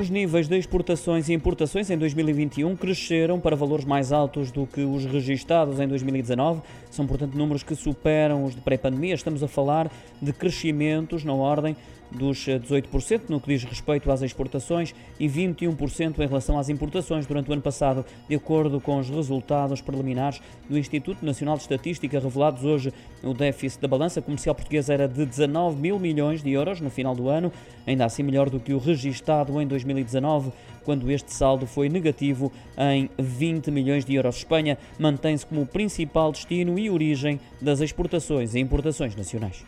Os níveis de exportações e importações em 2021 cresceram para valores mais altos do que os registados em 2019. São, portanto, números que superam os de pré-pandemia. Estamos a falar de crescimentos na ordem dos 18% no que diz respeito às exportações e 21% em relação às importações durante o ano passado, de acordo com os resultados preliminares do Instituto Nacional de Estatística revelados hoje. O déficit da balança comercial portuguesa era de 19 mil milhões de euros no final do ano, ainda assim melhor do que o registado em 2019, quando este saldo foi negativo em 20 milhões de euros. Espanha mantém-se como o principal destino e origem das exportações e importações nacionais.